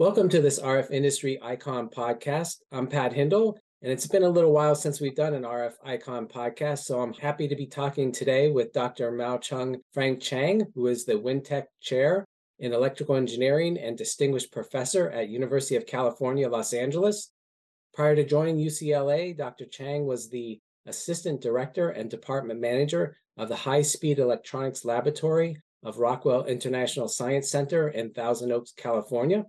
Welcome to this RF Industry Icon podcast. I'm Pat Hindle, and it's been a little while since we've done an RF Icon podcast, so I'm happy to be talking today with Dr. Mau-Chung Frank Chang, who is the Wintek Chair in Electrical Engineering and Distinguished Professor at University of California, Los Angeles. Prior to joining UCLA, Dr. Chang was the Assistant Director and Department Manager of the High Speed Electronics Laboratory of Rockwell International Science Center in Thousand Oaks, California.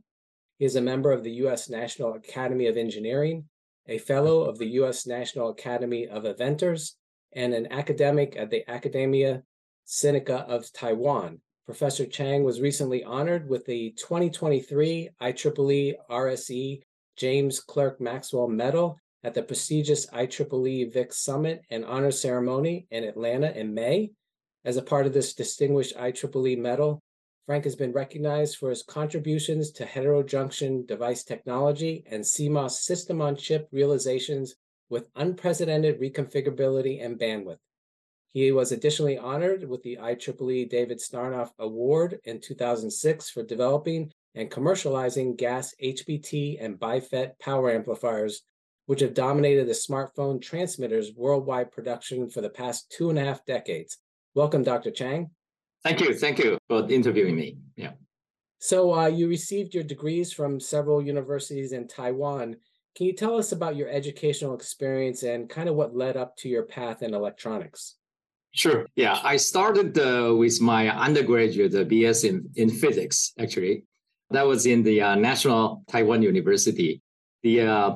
He is a member of the U.S. National Academy of Engineering, a fellow of the U.S. National Academy of Inventors, and an academic at the Academia Sinica of Taiwan. Professor Chang was recently honored with the 2023 IEEE RSE James Clerk Maxwell Medal at the prestigious IEEE VIC Summit and Honor Ceremony in Atlanta in May. As a part of this distinguished IEEE medal, Frank has been recognized for his contributions to heterojunction device technology and CMOS system on chip realizations with unprecedented reconfigurability and bandwidth. He was additionally honored with the IEEE David Sarnoff Award in 2006 for developing and commercializing GaAs HBT and BiFET power amplifiers, which have dominated the smartphone transmitters worldwide production for the past two and a half decades. Welcome, Dr. Chang. Thank you. Thank you for interviewing me. Yeah. So uh, you received your degrees from several universities in Taiwan. Can you tell us about your educational experience and kind of what led up to your path in electronics? Sure. Yeah, I started uh, with my undergraduate uh, BS in, in physics, actually. That was in the uh, National Taiwan University, the uh,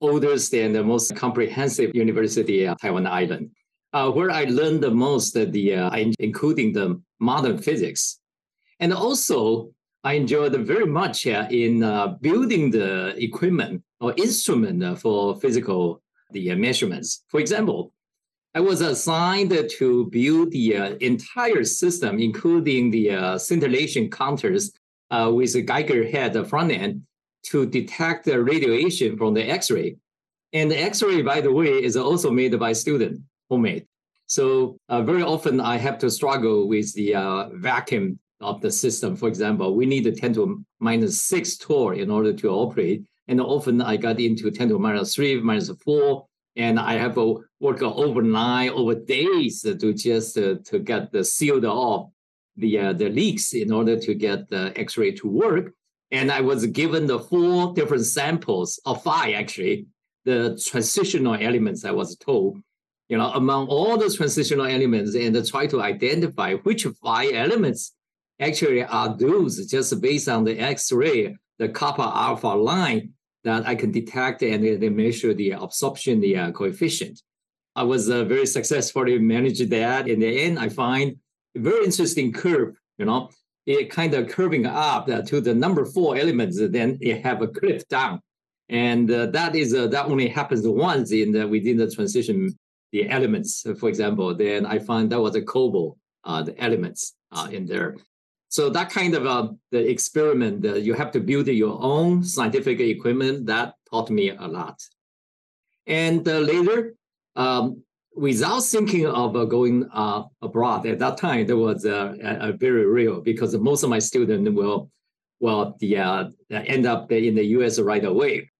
oldest and the most comprehensive university in Taiwan Island uh, where I learned the most, uh, the uh, including the modern physics, and also I enjoyed very much uh, in uh, building the equipment or instrument uh, for physical the measurements. For example, I was assigned to build the entire system, including the scintillation counters with a Geiger head front end to detect the radiation from the X-ray. And the X-ray, by the way, is also made by student homemade. So uh, very often I have to struggle with the uh, vacuum of the system. For example, we need a 10 to minus 6 torr in order to operate. And often I got into 10 to minus 3, minus 4, and I have to work overnight, over days to just uh, to get the sealed off the, uh, the leaks in order to get the X-ray to work. And I was given the four different samples, of five actually, the transitional elements I was told you know, among all the transitional elements and try to identify which five elements actually are those just based on the X-ray, the kappa alpha line that I can detect and they measure the absorption the uh, coefficient. I was uh, very successfully managed that. In the end, I find a very interesting curve, you know, it kind of curving up to the number four elements, then it have a cliff down. And uh, that is uh, that only happens once in the, within the transition the elements, for example, then I find that was a cobalt, uh, the elements uh, in there. So that kind of uh, the experiment, uh, you have to build your own scientific equipment. That taught me a lot. And uh, later, um, without thinking of uh, going uh, abroad at that time, there was a, very real because most of my students will, well, the end up in the U.S. right away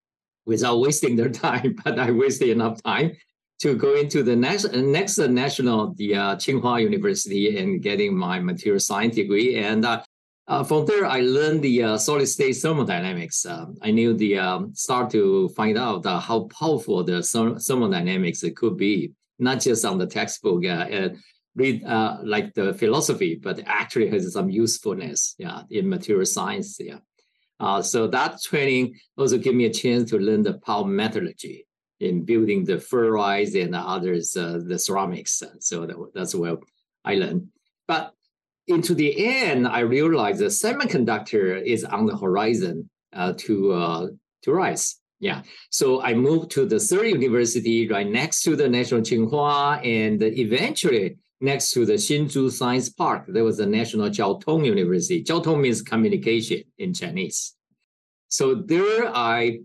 without wasting their time. But I wasted enough time to go into the next next national the uh, Tsinghua University and getting my material science degree. And uh, uh, from there, I learned the uh, solid state thermodynamics. Uh, I knew the um, start to find out uh, how powerful the thermodynamics could be, not just on the textbook and read like the philosophy, but actually has some usefulness, yeah, in material science. Yeah. so that training also gave me a chance to learn the powder metallurgy in building the ferrites and the others, uh, the ceramics. So that, that's where I learned. But into the end, I realized the semiconductor is on the horizon uh, to uh, to rise. Yeah. So I moved to the third university right next to the National Tsinghua and eventually next to the Hsinchu Science Park. There was a National Jiao Tong University. Jiao Tong means communication in Chinese. So there I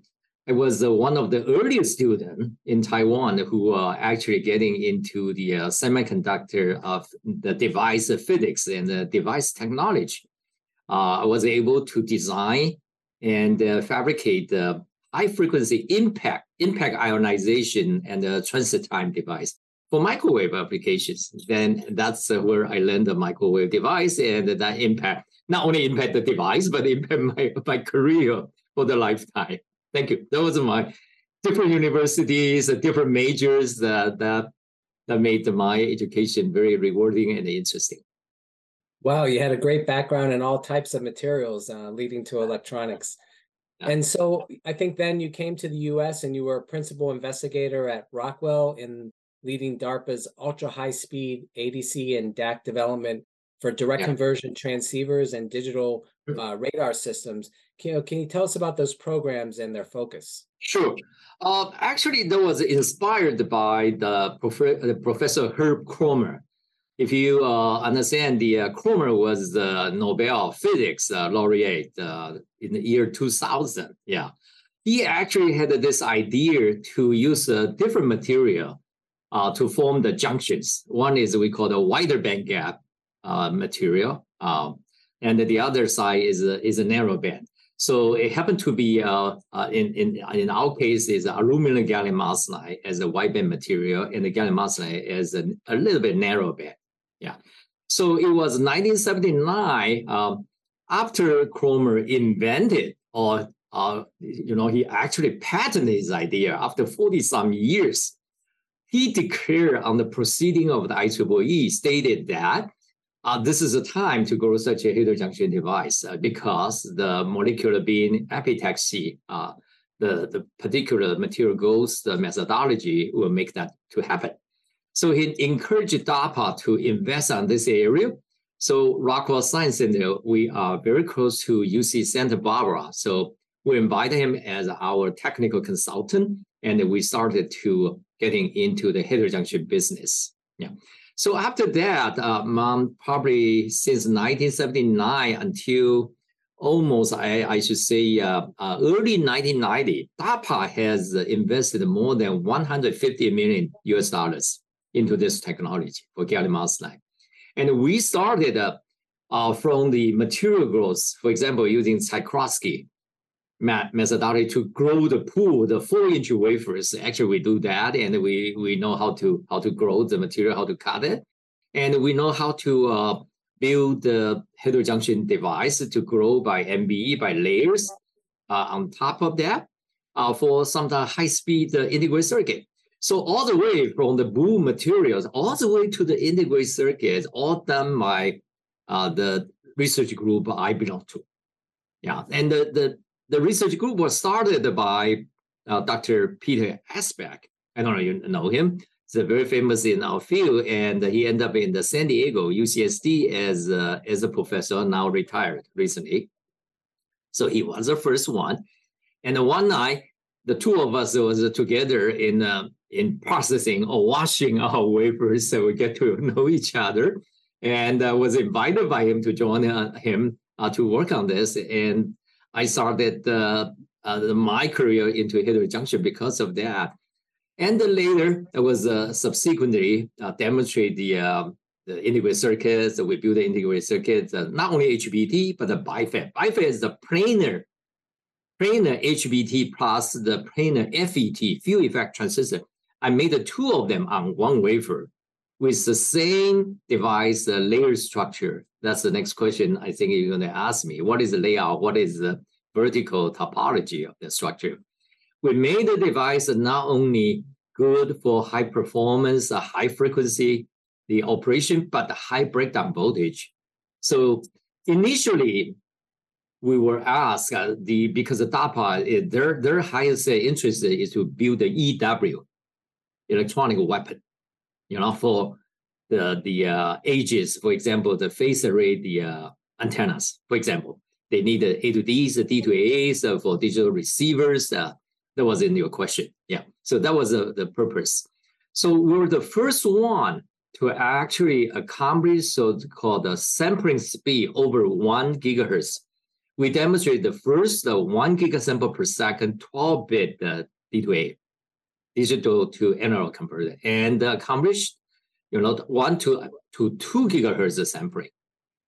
I was uh, one of the earliest students in Taiwan who are actually getting into the uh, semiconductor of the device physics and the device technology. Uh, I was able to design and uh, fabricate the high frequency impact impact ionization and the transit time device for microwave applications. Then that's uh, where I learned the microwave device, and that impact not only impact the device but impact my my career for the lifetime. Thank you. That was my different universities, different majors that that that made my education very rewarding and interesting. Wow, you had a great background in all types of materials, uh, leading to electronics. And so I think then you came to the US and you were a principal investigator at Rockwell in leading DARPA's ultra high speed ADC and DAC development for direct yeah. conversion transceivers and digital uh, radar systems. Can you, can you tell us about those programs and their focus? Sure. Uh, actually, that was inspired by the, prof- the Professor Herb Kroemer. If you uh, understand, the uh, Kroemer was the Nobel Physics uh, laureate uh, in the year 2000. Yeah, he actually had this idea to use a different material uh, to form the junctions. One is we call the wider band gap uh, material, um, and the other side is a, is a narrow band. So it happened to be uh, uh, in in in our case is aluminum gallium arsenide as a wide band material, and the gallium arsenide as a, a little bit narrow band. Yeah. So it was 1979 um, after Kroemer invented or uh, you know he actually patented his idea after 40 some years he declared on the proceeding of the IEEE stated that uh, this is a time to grow such a heterojunction device uh, because the molecular beam epitaxy, uh, the, the particular material goals, the methodology will make that to happen. So he encouraged DARPA to invest on this area. So Rockwell Science Center, we are very close to UC Santa Barbara. So we invited him as our technical consultant, and we started to getting into the heterojunction business. Yeah. So after that, um, probably since 1979 until almost, I, I should say, uh, uh, early 1990, DARPA has invested more than 150 million US dollars into this technology for gallium arsenide. And we started uh, uh, from the material growth, for example, using Czochralski methodology to grow the pool, the four inch wafers. Actually, we do that, and we we know how to how to grow the material, how to cut it, and we know how to uh, build the heterojunction device to grow by MBE by layers. Uh, on top of that, uh, for some high speed uh, integrated circuit. So all the way from the boom materials, all the way to the integrated circuits, all done by uh, the research group I belong to. Yeah, and the, the the research group was started by uh, Dr. Peter Asbeck. I don't know you know him. He's very famous in our field, and he ended up in the San Diego UCSD as a, as a professor, now retired recently. So he was the first one. And one night, the two of us was together in uh, in processing or washing our wafers, so we get to know each other. And uh, was invited by him to join uh, him uh, to work on this. And I started uh, my career into heterojunction because of that. And later, I was subsequently uh, demonstrate the, uh, the integrated circuits. we built the integrated circuits, uh, not only HBT, but the BiFET. BiFET is the planar, planar HBT plus the planar FET, field effect transistor. I made the two of them on one wafer with the same device uh, layer structure. That's the next question I think you're going to ask me. What is the layout? What is the vertical topology of the structure? We made the device not only good for high performance, uh, high frequency, the operation, but the high breakdown voltage. So initially, we were asked uh, the because the DARPA their their highest interest is to build the EW, electronic weapon you know, for the the uh, ages, for example, the phase array, the uh, antennas, for example, they need the A to Ds, the D to As uh, for digital receivers. Uh, that was in your question. Yeah. So that was the purpose. So we were the first one to actually accomplish so-called the sampling speed over one gigahertz. We demonstrated the first uh, one gigasample per second, 12-bit uh, D to A digital to analog converter and accomplished, you know, one to, to two gigahertz sampling.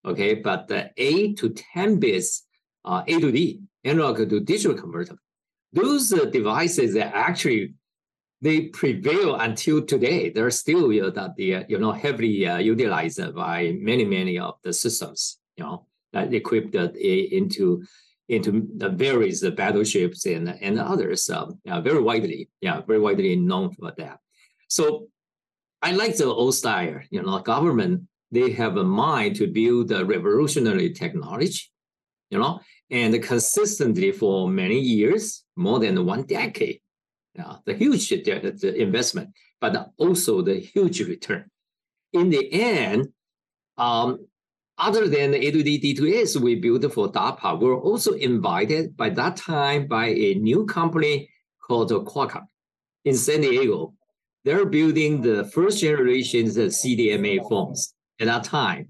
Okay, but the eight to 10 bits uh, A to D analog to digital converter. Those uh, devices that actually they prevail until today. They're still you know, that the you know heavily uh, utilized by many many of the systems. You know that equipped uh, into into the various battleships and and others. Um, yeah, very widely, yeah, very widely known for that. So I like the old style. You know, government they have a mind to build a revolutionary technology. You know, and consistently for many years, more than one decade. Yeah, the huge the investment, but also the huge return. In the end, um, other than the A2D, we built for DARPA, we were also invited by that time by a new company called Qualcomm in San Diego. They're building the first generation of CDMA phones at that time.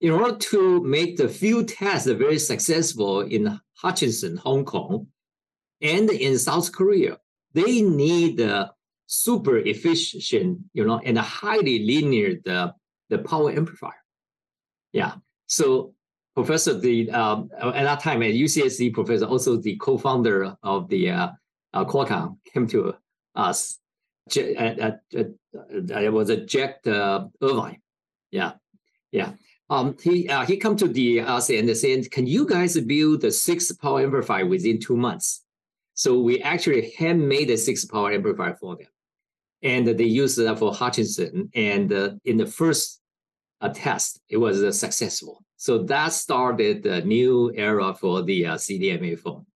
In order to make the field tests very successful in Hutchison, Hong Kong, and in South Korea, they need the super efficient, you know, and highly linear the, the power amplifier. Yeah. So Professor the um, at that time at UCSD, Professor also the co-founder of the uh, uh, Qualcomm came to us. At, at, it was a Jack uh, Irwin. Yeah, yeah. Um, he uh, he come to the us and said, "Can you guys build the six power amplifier within two months?" So we actually handmade a six power amplifier for them. And they used that for Hutchison. And uh, in the first uh, test, it was uh, successful. So that started the new era for the uh, CDMA phone.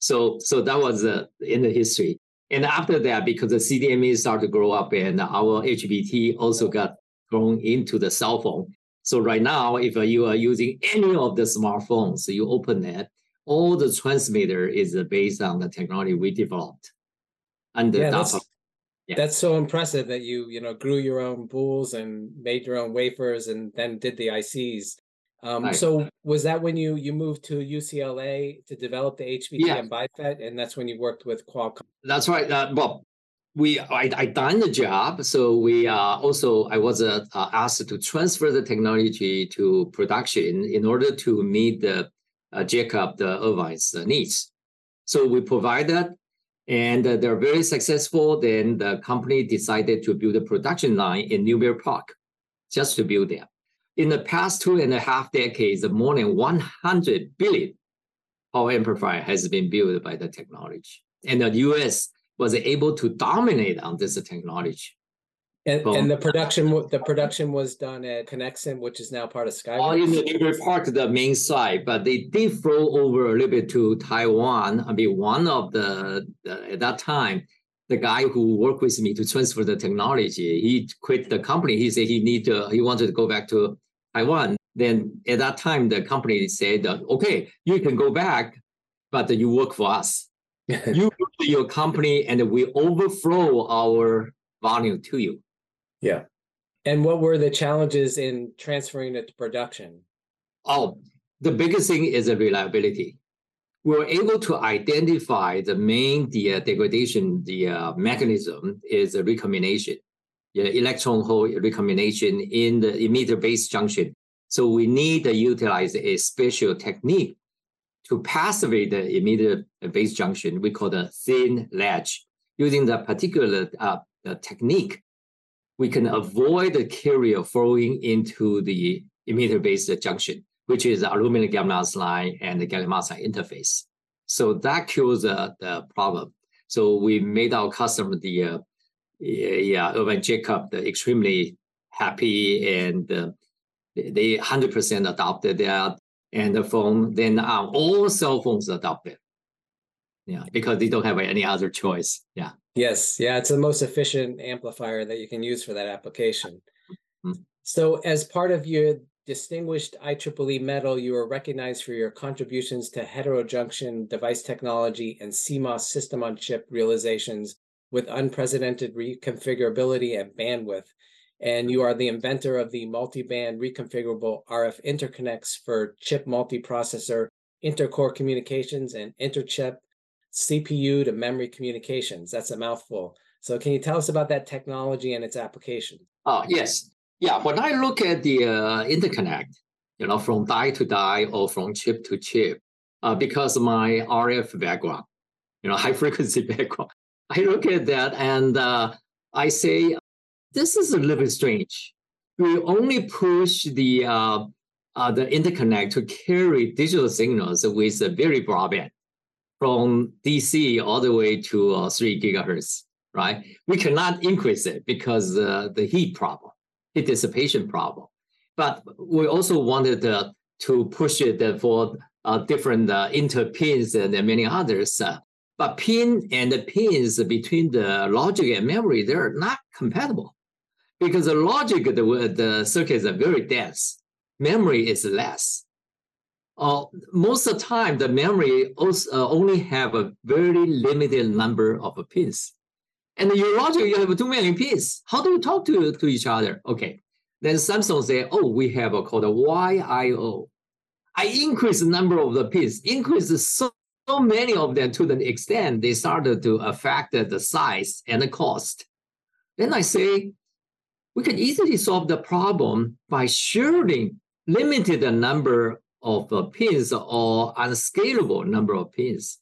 So, so that was uh, in the history. And after that, because the CDMA started to grow up and our HBT also got thrown into the cell phone. So right now, if you are using any of the smartphones, you open it, all the transmitter is based on the technology we developed. And yeah, that's, yeah. that's so impressive that you you know grew your own boules and made your own wafers and then did the ICs. Um. So was that when you you moved to UCLA to develop the HBT yeah. and BiFET, and that's when you worked with Qualcomm? That's right. Uh, well, we I, I done the job, so we uh, also I was uh, asked to transfer the technology to production in order to meet the uh, Jacob the Irwin's uh, needs. So we provide that, and uh, they're very successful. Then the company decided to build a production line in Newbury Park, just to build them. In the past two and a half decades, more than 100 billion power amplifier has been built by the technology, and the U.S. was able to dominate on this technology. And, and the production the production was done at Conexant, which is now part of. All in the Newbury Park, the main site, but they did flow over a little bit to Taiwan. I mean, one of the, the at that time, the guy who worked with me to transfer the technology, he quit the company. He said he need to he wanted to go back to Taiwan. Then at that time, the company said, "Okay, you can go back, but you work for us. you your company, and we overflow our volume to you." Yeah. And what were the challenges in transferring it to production? Oh, the biggest thing is the reliability. We were able to identify the main the uh, degradation, the uh, mechanism is a recombination, yeah, electron hole recombination in the emitter base junction. So we need to utilize a special technique to passivate the emitter base junction. We call the thin ledge. Using the particular uh, technique, we can avoid the carrier flowing into the emitter-based junction, which is aluminum gallium arsenide and the gallium arsenide interface. So that cures the, the problem. So we made our customer the uh, yeah Irwin Jacob the extremely happy and uh, they 100% adopted that and the phone then all cell phones adopted yeah because they don't have any other choice yeah yes yeah it's the most efficient amplifier that you can use for that application mm-hmm. so as part of your distinguished IEEE medal you are recognized for your contributions to heterojunction device technology and CMOS system on chip realizations with unprecedented reconfigurability and bandwidth and you are the inventor of the multi-band reconfigurable RF interconnects for chip multiprocessor intercore communications and interchip CPU to memory communications. That's a mouthful. So, can you tell us about that technology and its application? Oh, yes. Yeah. When I look at the uh, interconnect, you know, from die to die or from chip to chip, uh, because my RF background, you know, high frequency background. I look at that and uh, I say, this is a little bit strange. We only push the uh, uh, the interconnect to carry digital signals with a very broadband from DC all the way to uh, three gigahertz, right? We cannot increase it because uh, the heat problem, heat dissipation problem. But we also wanted uh, to push it for uh, different uh, interpins and many others. Uh, but pin and the pins between the logic and memory, they're not compatible because the logic, the, the circuits are very dense. Memory is less. Uh, most of the time, the memory also, uh, only have a very limited number of pins. And your logic, you have too many pins. How do you talk to, to each other? Okay. Then Samsung say, oh, we have a called a YIO. I increase the number of the pins, increase so, so many of them to the extent they started to affect the size and the cost. Then I say, we can easily solve the problem by sharing limited number of uh, pins or unscalable number of pins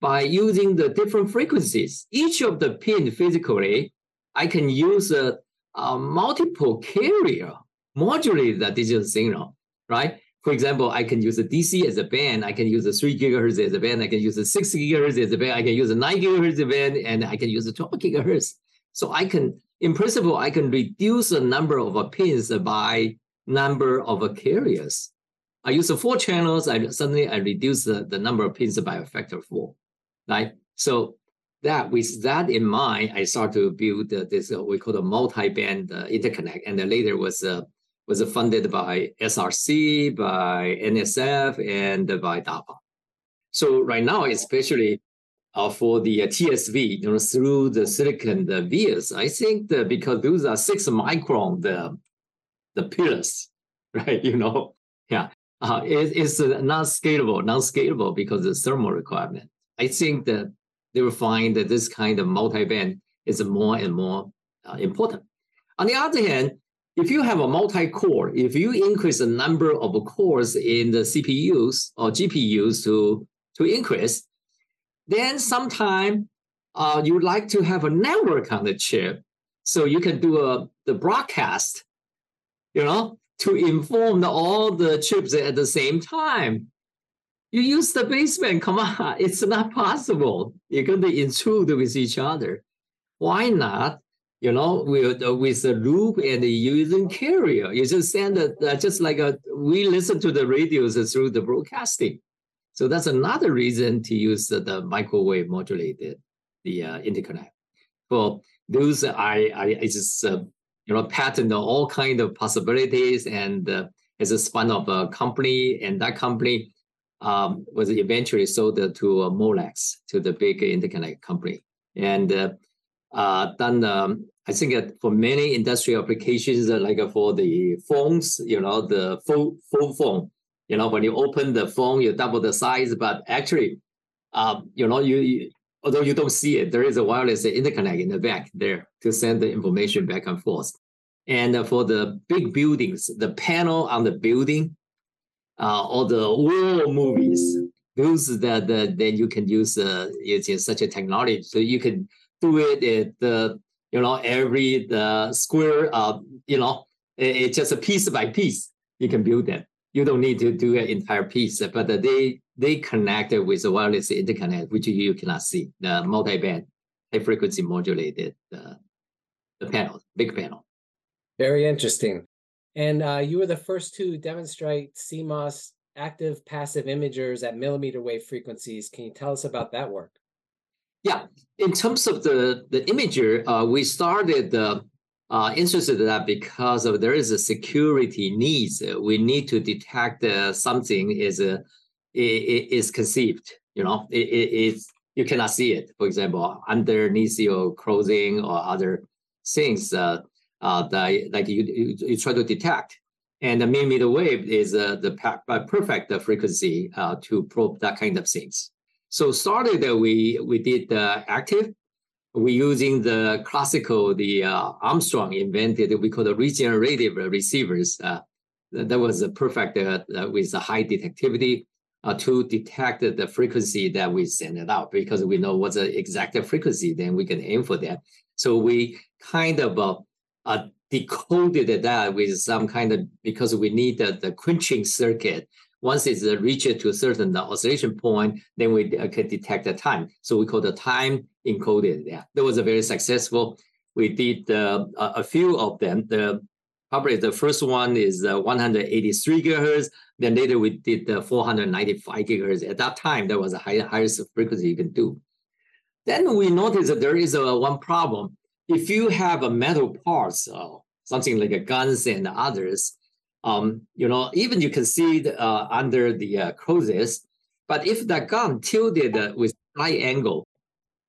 by using the different frequencies. Each of the pin physically, I can use a, a multiple carrier modulate the digital signal, right? For example, I can use a DC as a band. I can use a three gigahertz as a band. I can use a six gigahertz as a band. I can use a nine gigahertz as a band, and I can use a 12 gigahertz. So I can, in principle, I can reduce the number of pins by number of carriers. I use the four channels. I suddenly I reduce the, the number of pins by a factor of four, right? So that with that in mind, I start to build uh, this uh, we call the multi-band uh, interconnect, and then later was uh, was funded by SRC, by NSF, and by DARPA. So right now, especially uh, for the uh, TSV, you know, through the silicon the vias, I think because those are six micron the the pillars, right? You know, uh, it, it's not scalable, not scalable because of the thermal requirement. I think that they will find that this kind of multi-band is more and more uh, important. On the other hand, if you have a multi-core, if you increase the number of cores in the CPUs or GPUs to, to increase, then sometime uh, you'd like to have a network on the chip so you can do a, the broadcast, you know, to inform all the chips at the same time. You use the baseband, come on, it's not possible. You're going to intrude with each other. Why not you know, with with the loop and using carrier. You just send it uh, just like a, we listen to the radios through the broadcasting. So that's another reason to use the, the microwave modulated the uh, interconnect. For those, I I, I just uh, you know patent all kind of possibilities and uh, as a spun of a company and that company um, was eventually sold to uh, Molex to the big interconnect company and. Uh, uh, done, um, I think for many industrial applications, uh, like for the phones, you know, the full, full phone, you know, when you open the phone, you double the size, but actually, um, you know, you, you, although you don't see it, there is a wireless interconnect in the back there to send the information back and forth. And uh, for the big buildings, the panel on the building, uh, or the wall movies, those that, that then you can use uh, using such a technology. So you can do it at the you know every the square uh you know it, it's just a piece by piece you can build it you don't need to do an entire piece but they they connected with the wireless interconnect which you cannot see the multi-band high frequency modulated uh, the panel big panel very interesting and uh, you were the first to demonstrate CMOS active passive imagers at millimeter wave frequencies. Can you tell us about that work? Yeah, in terms of the the imager, uh, we started uh, uh, interested in that because of there is a security needs. We need to detect uh, something is uh, is conceived. You know, it, it, it's you cannot see it. For example, underneath your clothing or other things uh, uh, that like you, you, you try to detect. And the millimeter wave is uh, the perfect frequency uh, to probe that kind of things. So started uh, we we did uh, active. We using the classical the uh, Armstrong invented we call the regenerative receivers. Uh, that was a perfect uh, with a high detectivity. Uh, to detect the frequency that we send it out because we know what's the exact frequency, then we can aim for that. So we kind of uh, uh, decoded that with some kind of because we need the, the quenching circuit. Once it's reached to a certain oscillation point, then we uh, can detect the time. So we call the time encoded. Yeah, that was a very successful. We did uh, a few of them. The probably the first one is uh, 183 gigahertz. Then later we did the 495 gigahertz. At that time, that was the high, highest frequency you can do. Then we noticed that there is a one problem. If you have a metal parts, uh, something like a guns and others, um, you know, even you can see it uh, under the uh. But if the gun tilted uh, with high angle,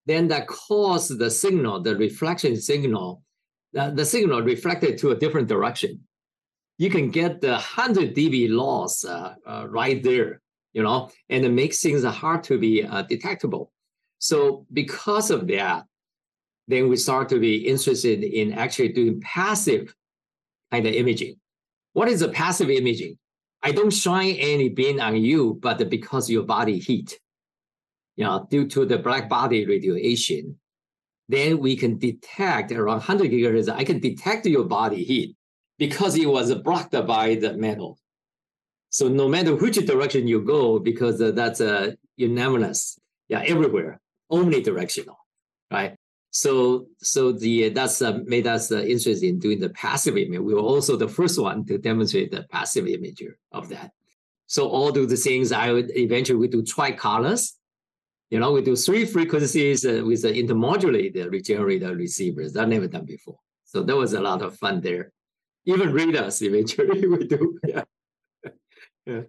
then that causes the signal, the reflection signal, the, signal reflected to a different direction. You can get the 100 dB loss uh, uh, right there, you know, and it makes things hard to be uh, detectable. So because of that, then we start to be interested in actually doing passive kind of imaging. What is a passive imaging? I don't shine any beam on you, but because your body heat, you know, due to the black body radiation, then we can detect around 100 gigahertz. I can detect your body heat because it was blocked by the metal. So no matter which direction you go, because uh, that's uh, unanimous, yeah, everywhere, omnidirectional, right? So so the that's uh, made us uh, interested in doing the passive image. We were also the first one to demonstrate the passive imager of that. So all do the things. I would eventually we do tricolors. You know, we do three frequencies uh, with the intermodulated regenerator receivers. That never done before. So that was a lot of fun there. Even radars eventually we do. Yeah. yeah.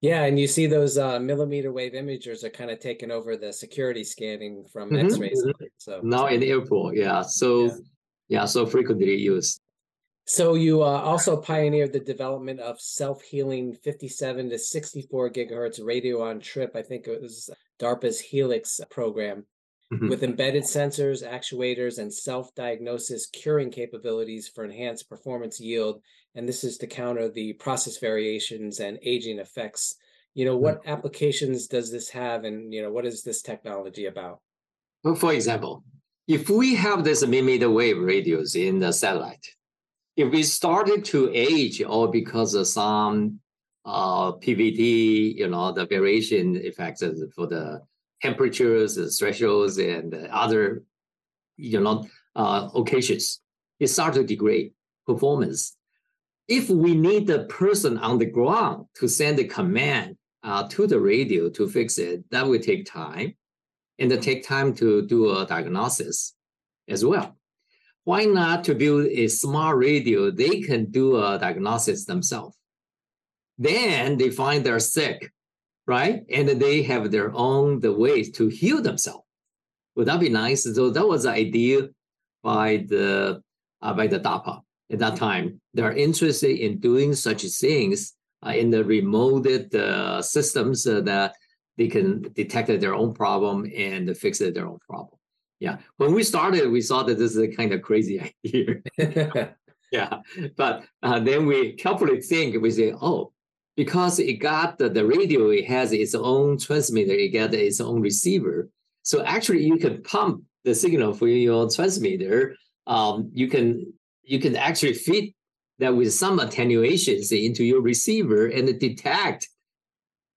Yeah, and you see those uh, millimeter wave imagers are kind of taking over the security scanning from mm-hmm. X-rays. Mm-hmm. So now in the airport, yeah. So yeah, yeah so frequently used. So you uh, also pioneered the development of self-healing 57 to 64 gigahertz radio on trip. I think it was DARPA's Helix program. Mm-hmm. With embedded sensors, actuators, and self diagnosis curing capabilities for enhanced performance yield and this is to counter the process variations and aging effects. You know, what mm-hmm. applications does this have, and you know, what is this technology about? Well, for example, if we have this millimeter wave radios in the satellite, if we started to age or because of some uh, PVT, you know, the variation effects for the temperatures, the thresholds, and other, you know, uh, occasions, it starts to degrade performance if we need the person on the ground to send the command uh, to the radio to fix it, that will take time and take time to do a diagnosis as well. Why not to build a smart radio? They can do a diagnosis themselves. Then they find they're sick, right? And they have their own the ways to heal themselves. Would that be nice? So that was the idea by the uh, by the DARPA at that time. They're interested in doing such things uh, in the remote uh, systems uh, that they can detect their own problem and fix it their own problem. Yeah. When we started, we saw that this is a kind of crazy idea. yeah. But uh, then we carefully think, we say, oh, because it got the, the radio, it has its own transmitter, it got its own receiver. So actually, you can pump the signal for your transmitter. Um, you can you can actually feed that with some attenuations into your receiver and detect,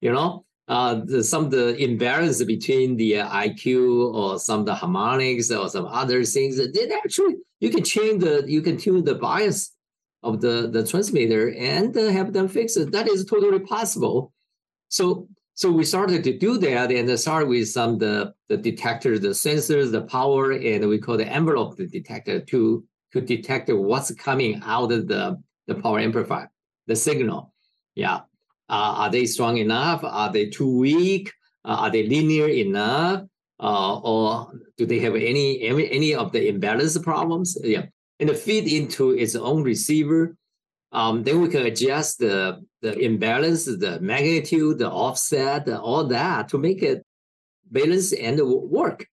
you know, uh, the, some of the imbalance between the uh, IQ or some of the harmonics or some other things. Then actually you can change the, you can tune the bias of the, the transmitter and uh, have them fix it. That is totally possible. So so we started to do that and start with some the the detectors, the sensors, the power, and we call the envelope the detector to to detect what's coming out of the, the power amplifier, the signal. Yeah. Uh, are they strong enough? Are they too weak? Uh, are they linear enough? Uh, or do they have any, any any of the imbalance problems? Yeah. And feed into its own receiver. Um, then we can adjust the, the imbalance, the magnitude, the offset, all that to make it balance and work.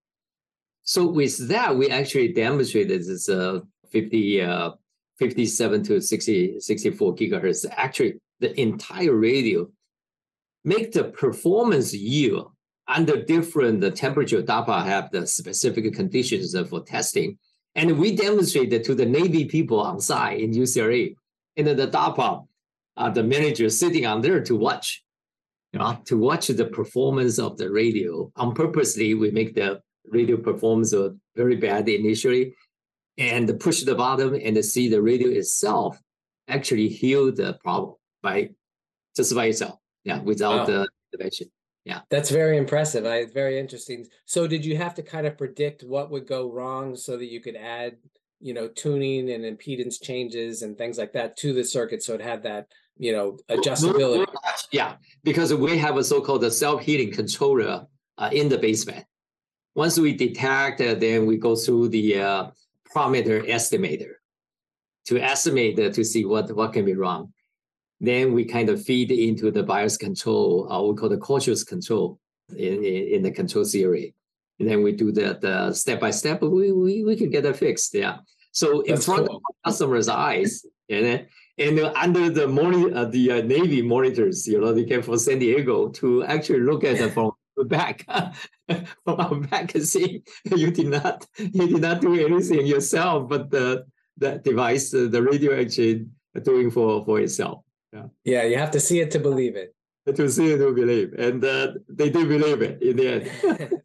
So with that, we actually demonstrated this uh, 50, uh, 57 to 60, 64 gigahertz. Actually, the entire radio make the performance yield under different temperature. DARPA have the specific conditions for testing. And we demonstrated to the Navy people on site in UCLA. And the DARPA, uh, the manager sitting on there to watch, you know, to watch the performance of the radio. On purposely, we make the radio performance very bad initially and push the bottom and see the radio itself actually heal the problem by just by itself. Yeah, without wow. the intervention. Yeah. That's very impressive. I very interesting. So did you have to kind of predict what would go wrong so that you could add, you know, tuning and impedance changes and things like that to the circuit so it had that, you know, adjustability? Yeah, because we have a so-called self-healing controller uh, in the basement. Once we detect, uh, then we go through the uh, parameter estimator to estimate uh, to see what, what can be wrong. Then we kind of feed into the bias control, uh, we call the cautious control in, in, in the control theory. And then we do that the step by step, we, we, we can get it fixed. Yeah. So in That's front cool. of customers' eyes, and and under the morning, uh, the uh, Navy monitors, you know, they came from San Diego to actually look at it from the back, from our back and see you did not, you did not do anything yourself, but the the device, uh, the radio actually doing for for itself. Yeah. Yeah, you have to see it to believe it. To see it to believe, and uh, they do believe it in the end.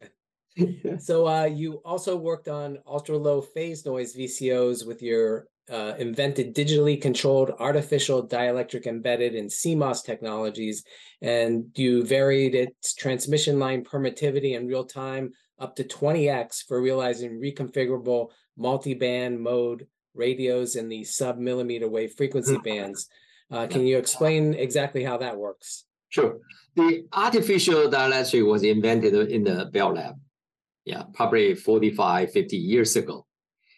yeah. So uh, you also worked on ultra low phase noise VCOs with your uh, invented digitally controlled artificial dielectric embedded and CMOS technologies, and you varied its transmission line permittivity in real time up to 20x for realizing reconfigurable multi-band mode radios in the sub millimeter wave frequency mm. bands. Uh, can you explain exactly how that works? Sure. The artificial dielectric was invented in the Bell Lab, yeah, probably 45, 50 years ago.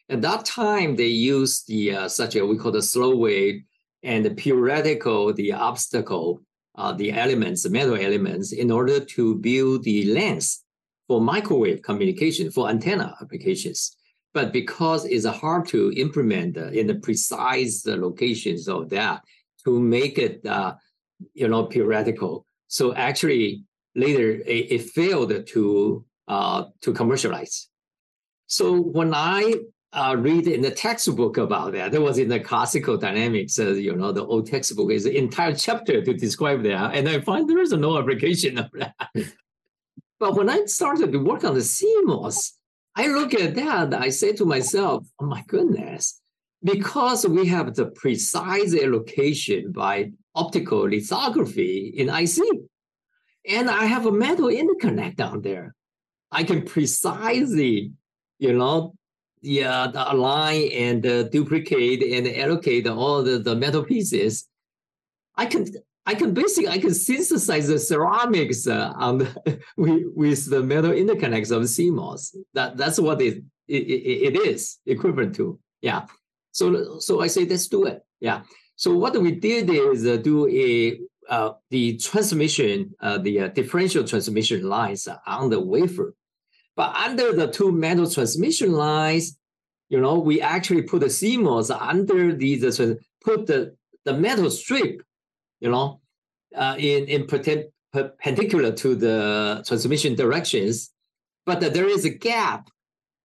At that time, they used the uh, such a we call the slow wave and the periodical, the obstacle, uh, the elements, the metal elements, in order to build the lens for microwave communication for antenna applications. But because it's hard to implement in the precise locations of that, to make it, uh, you know, periodical. So actually, later it, it failed to uh, to commercialize. So when I uh, read in the textbook about that, that was in the classical dynamics, uh, you know, the old textbook is an entire chapter to describe that, and I find there is no application of that. but when I started to work on the CMOS, I look at that, I say to myself, oh my goodness, because we have the precise allocation by optical lithography in IC, and I have a metal interconnect down there, I can precisely, you know, yeah, align and uh, duplicate and allocate all the, the metal pieces. I can I can basically I can synthesize the ceramics uh, on the, with, with the metal interconnects of CMOS. That that's what it, it, it is equivalent to. Yeah. So, so I say, let's do it. Yeah. So what we did is uh, do a uh, the transmission, uh, the uh, differential transmission lines on the wafer. But under the two metal transmission lines, you know, we actually put the CMOS under these, uh, put the, the metal strip, you know, uh, in, in perpendicular to the transmission directions. But there is a gap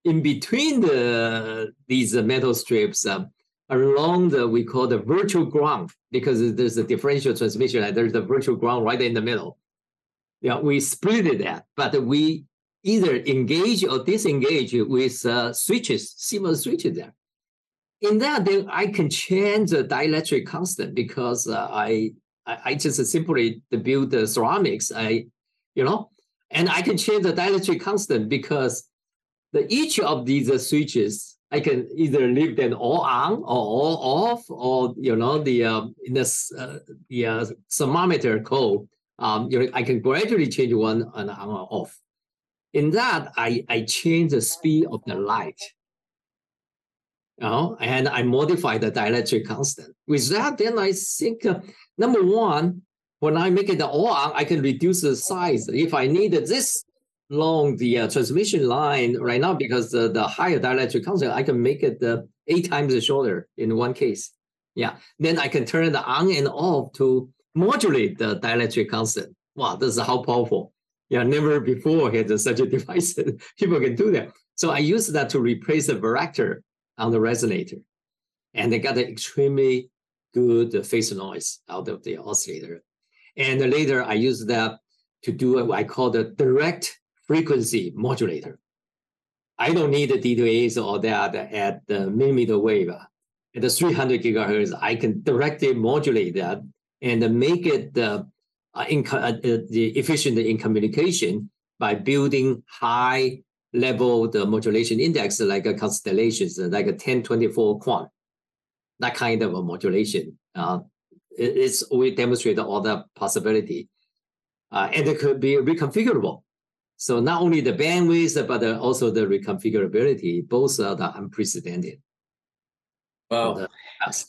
in between the these metal strips uh, along the we call the virtual ground because there's a differential transmission and there's a virtual ground right in the middle. Yeah, we split it that, but we either engage or disengage with uh, switches, CMOS switches there. In that, then I can change the dielectric constant because uh, I, I, I just simply build the ceramics. I, you know, and I can change the dielectric constant because the each of these switches I can either leave them all on or all off, or you know the uh, in the uh, the uh, thermometer code. Um, you know, I can gradually change one on on or off. In that, I I change the speed of the light. You know, and I modify the dielectric constant. With that, then I think uh, number one, when I make it all on, I can reduce the size. If I need this long the uh, transmission line right now because the, the higher dielectric constant, I can make it uh, eight times shorter in one case. Yeah, then I can turn it on and off to modulate the dielectric constant. wow, this is how powerful. Yeah, never before had such a device. People can do that. So I used that to replace the varactor on the resonator. And they got an extremely good phase noise out of the oscillator. And later I used that to do what I call the direct frequency modulator. I don't need the D2As or that at the millimeter wave. At the 300 gigahertz, I can directly modulate that and make it uh, in, uh, the efficient in communication by building high level the modulation index like a constellations like a 1024 QAM that kind of a modulation uh, it's we demonstrate all the possibility uh, and it could be reconfigurable so not only the bandwidth but also the reconfigurability both are the unprecedented wow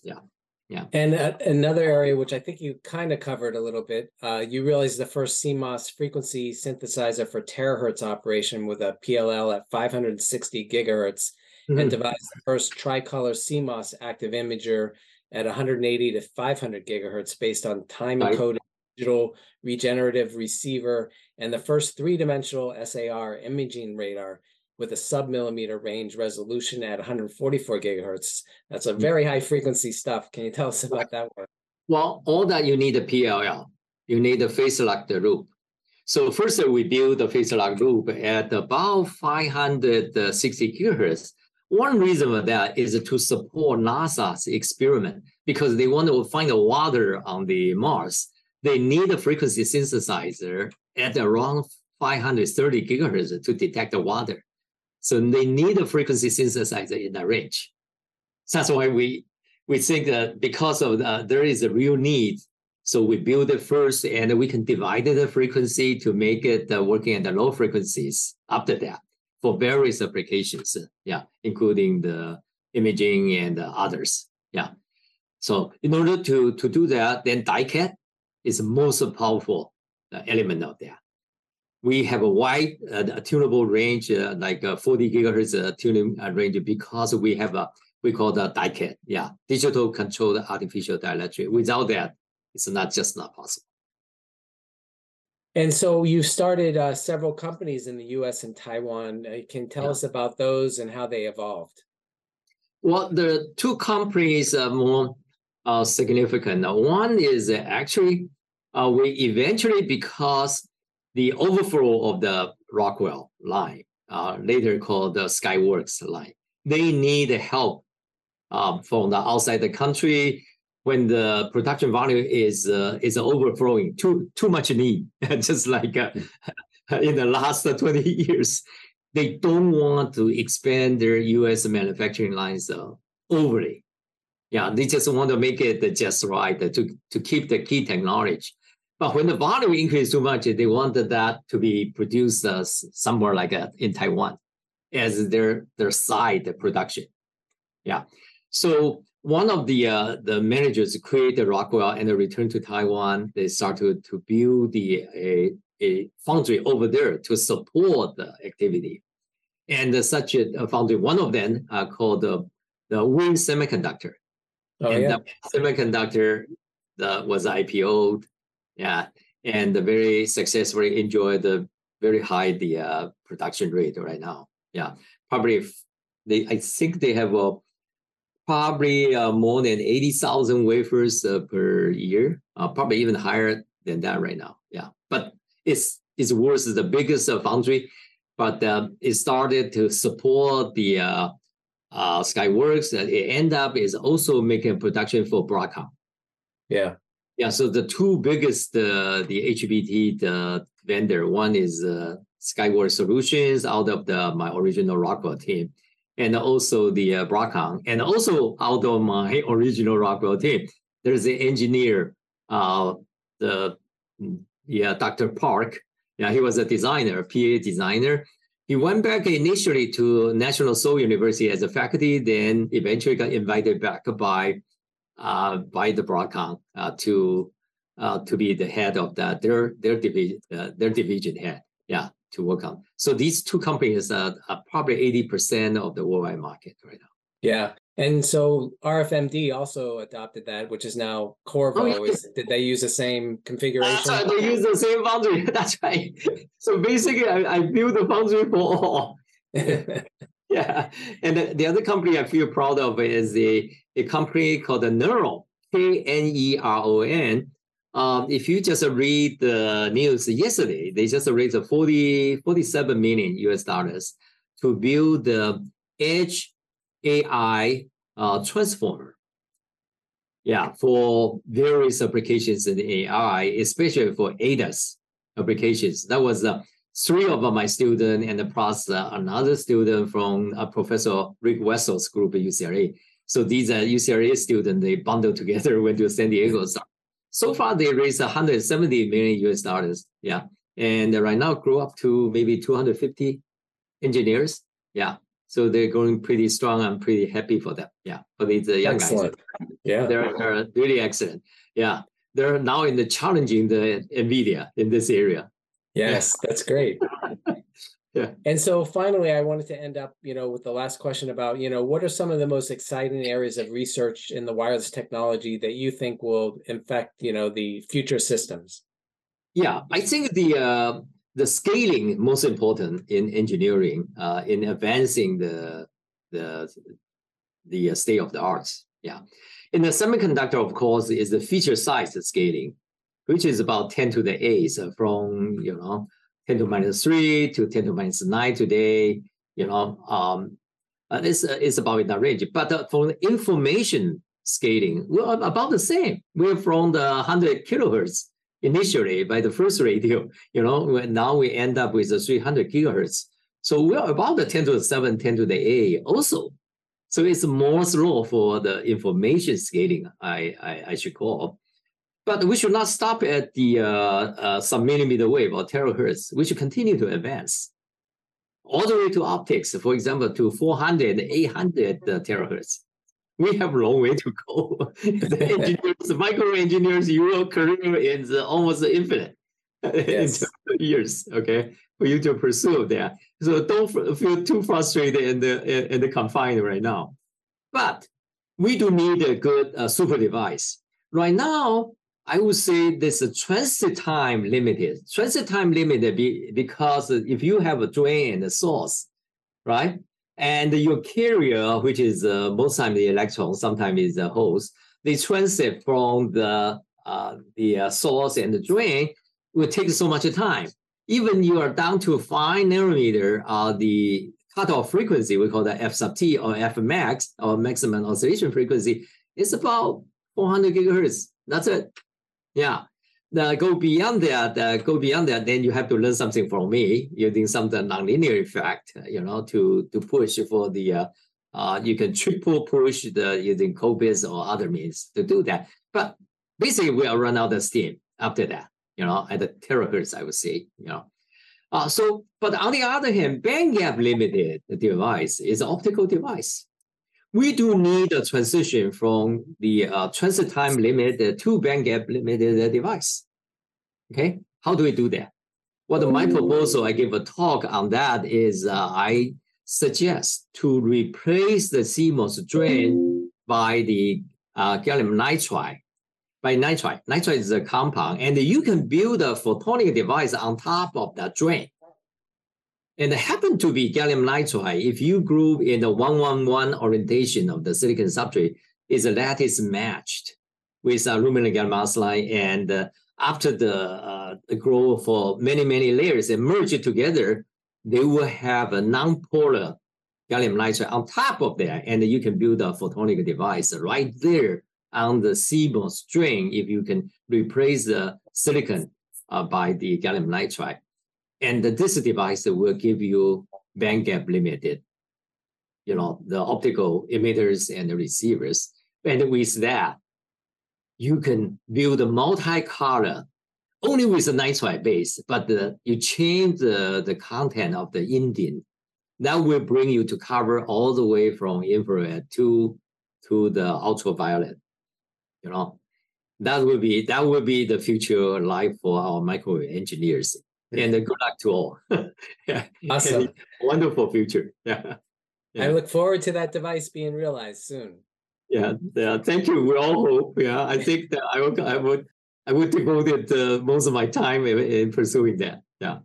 yeah yeah. And uh, another area which I think you kind of covered a little bit, uh, you realized the first CMOS frequency synthesizer for terahertz operation with a PLL at 560 gigahertz, mm-hmm. and devised the first tricolor CMOS active imager at 180 to 500 gigahertz based on time encoded digital regenerative receiver, and the first three-dimensional SAR imaging radar with a sub-millimeter range resolution at 144 gigahertz. That's a mm. very high frequency stuff. Can you tell us about that work? Well, all that you need a PLL. You need a phase locked loop. So first we build the phase locked loop at about 560 gigahertz. One reason for that is to support NASA's experiment because they want to find the water on the Mars. They need a frequency synthesizer at around 530 gigahertz to detect the water. So they need a frequency synthesizer in that range. So that's why we we think that because of the, there is a real need. So we build it first, and we can divide the frequency to make it uh, working at the low frequencies after that for various applications. Yeah, including the imaging and others. Yeah. So in order to to do that, then DiCAD is the most powerful uh, element out there. we have a wide uh, tunable range, uh, like uh, 40 gigahertz tuning uh, range, because we have a we call the DiCAD, yeah, digital controlled artificial dielectric. Without that, it's not just not possible. And so you started uh, several companies in the U.S. and Taiwan. Uh, can tell yeah. us about those and how they evolved. Well, the two companies are more uh, significant. One is actually uh, we eventually because the overflow of the Rockwell line, uh, later called the Skyworks line. They need help um, from the outside the country when the production volume is uh, is overflowing. Too too much need, just like uh, in the last twenty years, they don't want to expand their U.S. manufacturing lines uh, overly. Yeah, they just want to make it just right to to keep the key technology but when the volume increased too much, they wanted that to be produced uh, somewhere like uh, in Taiwan as their their side production. Yeah. So one of the uh, the managers created Rockwell and they returned to Taiwan. They started to build the a, a foundry over there to support the activity. And uh, such a, foundry, one of them uh, called the WIN Semiconductor. Oh, and yeah. the semiconductor that was IPO'd yeah, and very successfully enjoy the very high the uh, production rate right now. Yeah, probably they I think they have a probably uh, more than eighty thousand wafers uh, per year. Uh, probably even higher than that right now. Yeah, but it's it's worth the biggest uh, foundry, but uh, it started to support the uh, Skyworks. that it end up is also making production for Broadcom. Yeah. Yeah, so the two biggest uh, the HBT the vendor, one is uh, Skyworks Solutions out of the my original Rockwell team, and also the uh, Broadcom, and also out of my original Rockwell team, there's an engineer, uh, the yeah Dr. Park. Yeah, he was a designer, PA designer. He went back initially to National Seoul University as a faculty, then eventually got invited back by uh, by the Broadcom uh, to uh, to be the head of that their their division their division head. Yeah, to work on. So these two companies are, are probably eighty percent of the worldwide market right now. Yeah. And so RFMD also adopted that, which is now Qorvo. Oh, yeah. is, did they use the same configuration? That's right. They use the same foundry. That's right. So basically, I, I build the foundry for all. yeah. And the, the, other company I feel proud of is a, a company called the Kneron, K N E R O N. Um, if you just read the news yesterday, they just raised 40, 47 million US dollars to build the edge AI uh, transformer. Yeah, for various applications in AI, especially for ADAS applications. That was uh, three of my students and plus another student from uh, Professor Rick Wesel's group at UCLA. So these are UCLA students, they bundled together, went to San Diego. So far, they raised 170 million US dollars. Yeah. And right now grew up to maybe 250 engineers. Yeah. So they're going pretty strong. I'm pretty happy for them. Yeah, for these uh, young excellent. guys. Yeah, they're, they're really excellent. Yeah, they're now in the challenging the Nvidia in this area. Yes, yeah. that's great. yeah. And so finally, I wanted to end up, you know, with the last question about, you know, what are some of the most exciting areas of research in the wireless technology that you think will infect, you know, the future systems? Yeah, I think the uh, the scaling most important in engineering uh, in advancing the the the uh, state of the arts. Yeah, in the semiconductor, of course, is the feature size scaling, which is about ten to the eighth from you know ten to minus three to ten to minus nine today. You know, um, uh, it's uh, it's about in that range. But uh, for information scaling, we're about the same. We're from the hundred kilohertz initially by the first radio, you know, now we end up with a 300 gigahertz. So we're about the 10 to the 7, 10 to the 8 also. So it's more slow for the information scaling, I, I, I should call. But we should not stop at the uh, uh, some millimeter wave or terahertz. We should continue to advance all the way to optics, for example, to 400, 800 uh, terahertz we have a long way to go. the engineers, the micro engineers, your career is almost infinite yes. in years. Okay, for you to pursue that. So don't feel too frustrated and and, and confined right now. But we do need a good uh, super device. Right now, I would say this transit time limited. Transit time limited be, because if you have a drain and a source, right? And your carrier, which is uh, most times the electron, sometimes is the host, they transit from the uh, the uh, source and the drain will take so much time. Even you are down to five nanometer, uh, the cutoff frequency, we call that f sub t or f max or maximum oscillation frequency, is about 400 gigahertz. That's it. Yeah uh, go beyond that, uh, go beyond that, then you have to learn something from me using some the nonlinear effect, you know, to to push for the, uh, you can triple push the using COBIS or other means to do that. But basically, we'll run out of steam after that, you know, at the terahertz, I would say, you know. Uh, so, but on the other hand, band gap limited device is an optical device. We do need a transition from the uh, transit time limited to band gap limited device. Okay, how do we do that? Well, my proposal, I give a talk on that is uh, I suggest to replace the CMOS drain by the uh, gallium nitride, by nitride. Nitride is a compound, and you can build a photonic device on top of that drain. And it happened to be gallium nitride. If you group in the 111 orientation of the silicon substrate, is a lattice matched with aluminum gallium arsenide. And uh, after the, uh, growth for many, many layers and merge it together, they will have a non-polar gallium nitride on top of that. And you can build a photonic device right there on the CMOS string if you can replace the silicon uh, by the gallium nitride. And this device will give you band gap limited, you know, the optical emitters and the receivers. And with that, you can build a multi-color only with a nitride base, but the, you change the, the content of the indium. That will bring you to cover all the way from infrared to, to the ultraviolet. You know, that will be that will be the future life for our microwave engineers and good luck to all. yeah. Awesome. wonderful future. Yeah. Yeah. I look forward to that device being realized soon. Yeah, yeah. Thank you. We all hope. Yeah, I think that I would, I would, I would devote uh, most of my time in, in, pursuing that. Yeah.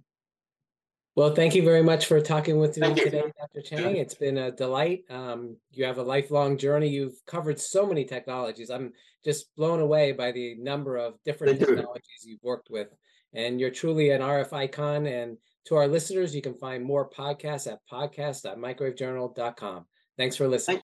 Well, thank you very much for talking with me today, Dr. Chang. It's been a delight. Um, you have a lifelong journey. You've covered so many technologies. I'm just blown away by the number of different Thank technologies you've worked with. And you're truly an RF icon. And to our listeners, you can find more podcasts at podcast.microwavejournal.com. Thanks for listening.